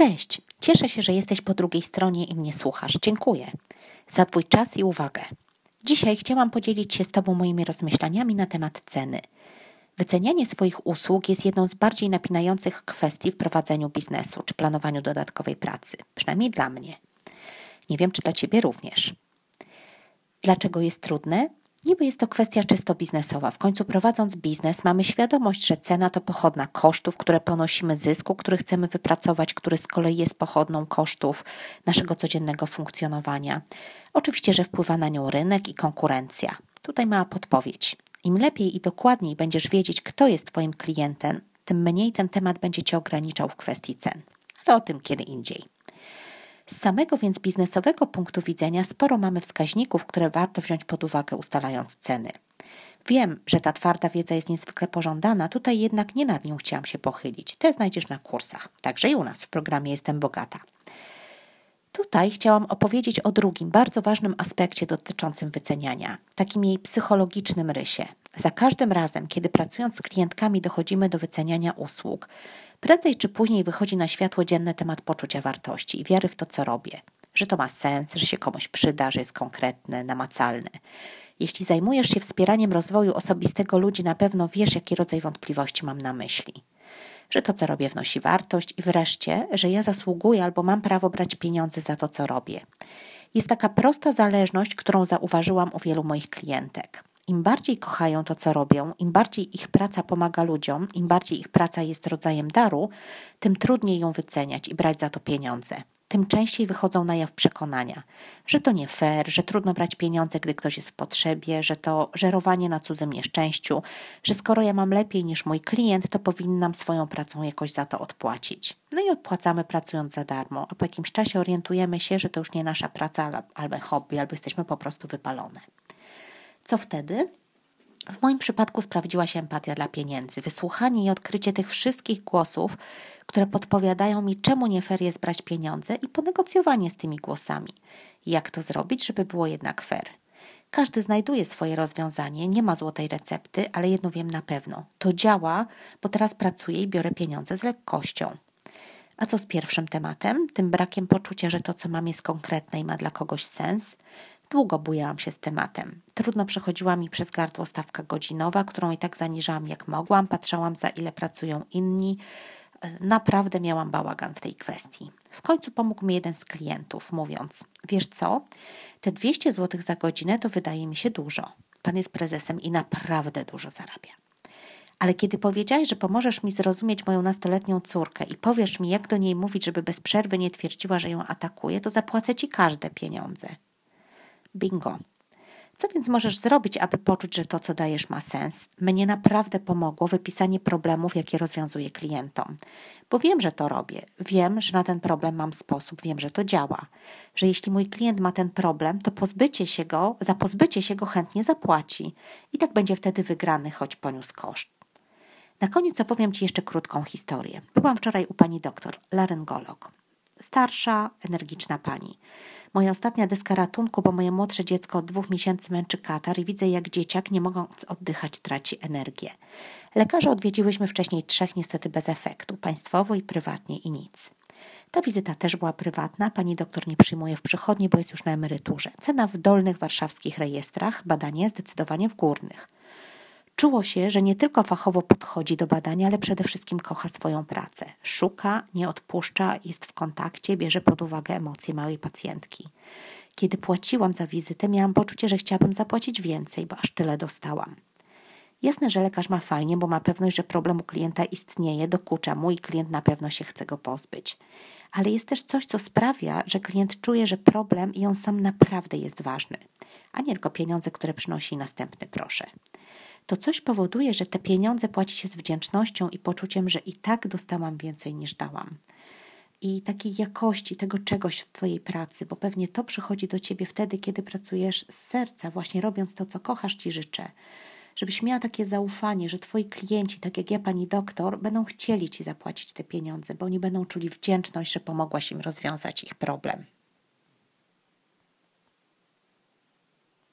Cześć, cieszę się, że jesteś po drugiej stronie i mnie słuchasz. Dziękuję za Twój czas i uwagę. Dzisiaj chciałam podzielić się z Tobą moimi rozmyślaniami na temat ceny. Wycenianie swoich usług jest jedną z bardziej napinających kwestii w prowadzeniu biznesu czy planowaniu dodatkowej pracy, przynajmniej dla mnie. Nie wiem, czy dla Ciebie również. Dlaczego jest trudne? Niby jest to kwestia czysto biznesowa. W końcu prowadząc biznes mamy świadomość, że cena to pochodna kosztów, które ponosimy, zysku, który chcemy wypracować, który z kolei jest pochodną kosztów naszego codziennego funkcjonowania. Oczywiście, że wpływa na nią rynek i konkurencja. Tutaj mała podpowiedź. Im lepiej i dokładniej będziesz wiedzieć, kto jest Twoim klientem, tym mniej ten temat będzie Cię ograniczał w kwestii cen. Ale o tym kiedy indziej. Z samego więc biznesowego punktu widzenia sporo mamy wskaźników, które warto wziąć pod uwagę ustalając ceny. Wiem, że ta twarda wiedza jest niezwykle pożądana, tutaj jednak nie nad nią chciałam się pochylić. Te znajdziesz na kursach, także i u nas w programie Jestem Bogata. Tutaj chciałam opowiedzieć o drugim, bardzo ważnym aspekcie dotyczącym wyceniania, takim jej psychologicznym rysie. Za każdym razem, kiedy pracując z klientkami dochodzimy do wyceniania usług, prędzej czy później wychodzi na światło dzienne temat poczucia wartości i wiary w to, co robię, że to ma sens, że się komuś przyda, że jest konkretne, namacalne. Jeśli zajmujesz się wspieraniem rozwoju osobistego ludzi, na pewno wiesz, jaki rodzaj wątpliwości mam na myśli. Że to, co robię, wnosi wartość i wreszcie, że ja zasługuję albo mam prawo brać pieniądze za to, co robię. Jest taka prosta zależność, którą zauważyłam u wielu moich klientek. Im bardziej kochają to, co robią, im bardziej ich praca pomaga ludziom, im bardziej ich praca jest rodzajem daru, tym trudniej ją wyceniać i brać za to pieniądze. Tym częściej wychodzą na jaw przekonania, że to nie fair, że trudno brać pieniądze, gdy ktoś jest w potrzebie, że to żerowanie na cudzym nieszczęściu, że skoro ja mam lepiej niż mój klient, to powinnam swoją pracą jakoś za to odpłacić. No i odpłacamy pracując za darmo, a po jakimś czasie orientujemy się, że to już nie nasza praca albo hobby, albo jesteśmy po prostu wypalone. Co wtedy? W moim przypadku sprawdziła się empatia dla pieniędzy, wysłuchanie i odkrycie tych wszystkich głosów, które podpowiadają mi, czemu nie fair jest brać pieniądze i ponegocjowanie z tymi głosami. Jak to zrobić, żeby było jednak fair? Każdy znajduje swoje rozwiązanie, nie ma złotej recepty, ale jedno wiem na pewno. To działa, bo teraz pracuję i biorę pieniądze z lekkością. A co z pierwszym tematem, tym brakiem poczucia, że to, co mam, jest konkretne i ma dla kogoś sens? Długo bujałam się z tematem. Trudno przechodziła mi przez gardło stawka godzinowa, którą i tak zaniżałam jak mogłam, patrzałam za ile pracują inni. Naprawdę miałam bałagan w tej kwestii. W końcu pomógł mi jeden z klientów, mówiąc: Wiesz co, te 200 zł za godzinę to wydaje mi się dużo. Pan jest prezesem i naprawdę dużo zarabia. Ale kiedy powiedziałeś, że pomożesz mi zrozumieć moją nastoletnią córkę i powiesz mi, jak do niej mówić, żeby bez przerwy nie twierdziła, że ją atakuje, to zapłacę ci każde pieniądze. Bingo. Co więc możesz zrobić, aby poczuć, że to, co dajesz, ma sens? Mnie naprawdę pomogło wypisanie problemów, jakie rozwiązuję klientom. Bo wiem, że to robię. Wiem, że na ten problem mam sposób, wiem, że to działa. Że jeśli mój klient ma ten problem, to pozbycie się go, za pozbycie się go chętnie zapłaci. I tak będzie wtedy wygrany, choć poniósł koszt. Na koniec opowiem Ci jeszcze krótką historię. Byłam wczoraj u pani doktor, laryngolog. Starsza, energiczna pani. Moja ostatnia deska ratunku, bo moje młodsze dziecko od dwóch miesięcy męczy katar i widzę, jak dzieciak, nie mogąc oddychać, traci energię. Lekarza odwiedziłyśmy wcześniej trzech, niestety bez efektu, państwowo i prywatnie i nic. Ta wizyta też była prywatna, pani doktor nie przyjmuje w przychodni, bo jest już na emeryturze. Cena w dolnych warszawskich rejestrach, badanie zdecydowanie w górnych. Czuło się, że nie tylko fachowo podchodzi do badania, ale przede wszystkim kocha swoją pracę. Szuka, nie odpuszcza, jest w kontakcie, bierze pod uwagę emocje małej pacjentki. Kiedy płaciłam za wizytę, miałam poczucie, że chciałabym zapłacić więcej, bo aż tyle dostałam. Jasne, że lekarz ma fajnie, bo ma pewność, że problem u klienta istnieje, dokucza mu i klient na pewno się chce go pozbyć. Ale jest też coś, co sprawia, że klient czuje, że problem i on sam naprawdę jest ważny, a nie tylko pieniądze, które przynosi następny proszę to coś powoduje, że te pieniądze płaci się z wdzięcznością i poczuciem, że i tak dostałam więcej niż dałam. I takiej jakości tego czegoś w Twojej pracy, bo pewnie to przychodzi do Ciebie wtedy, kiedy pracujesz z serca, właśnie robiąc to, co kochasz, Ci życzę. Żebyś miała takie zaufanie, że Twoi klienci, tak jak ja, pani doktor, będą chcieli Ci zapłacić te pieniądze, bo oni będą czuli wdzięczność, że pomogłaś im rozwiązać ich problem.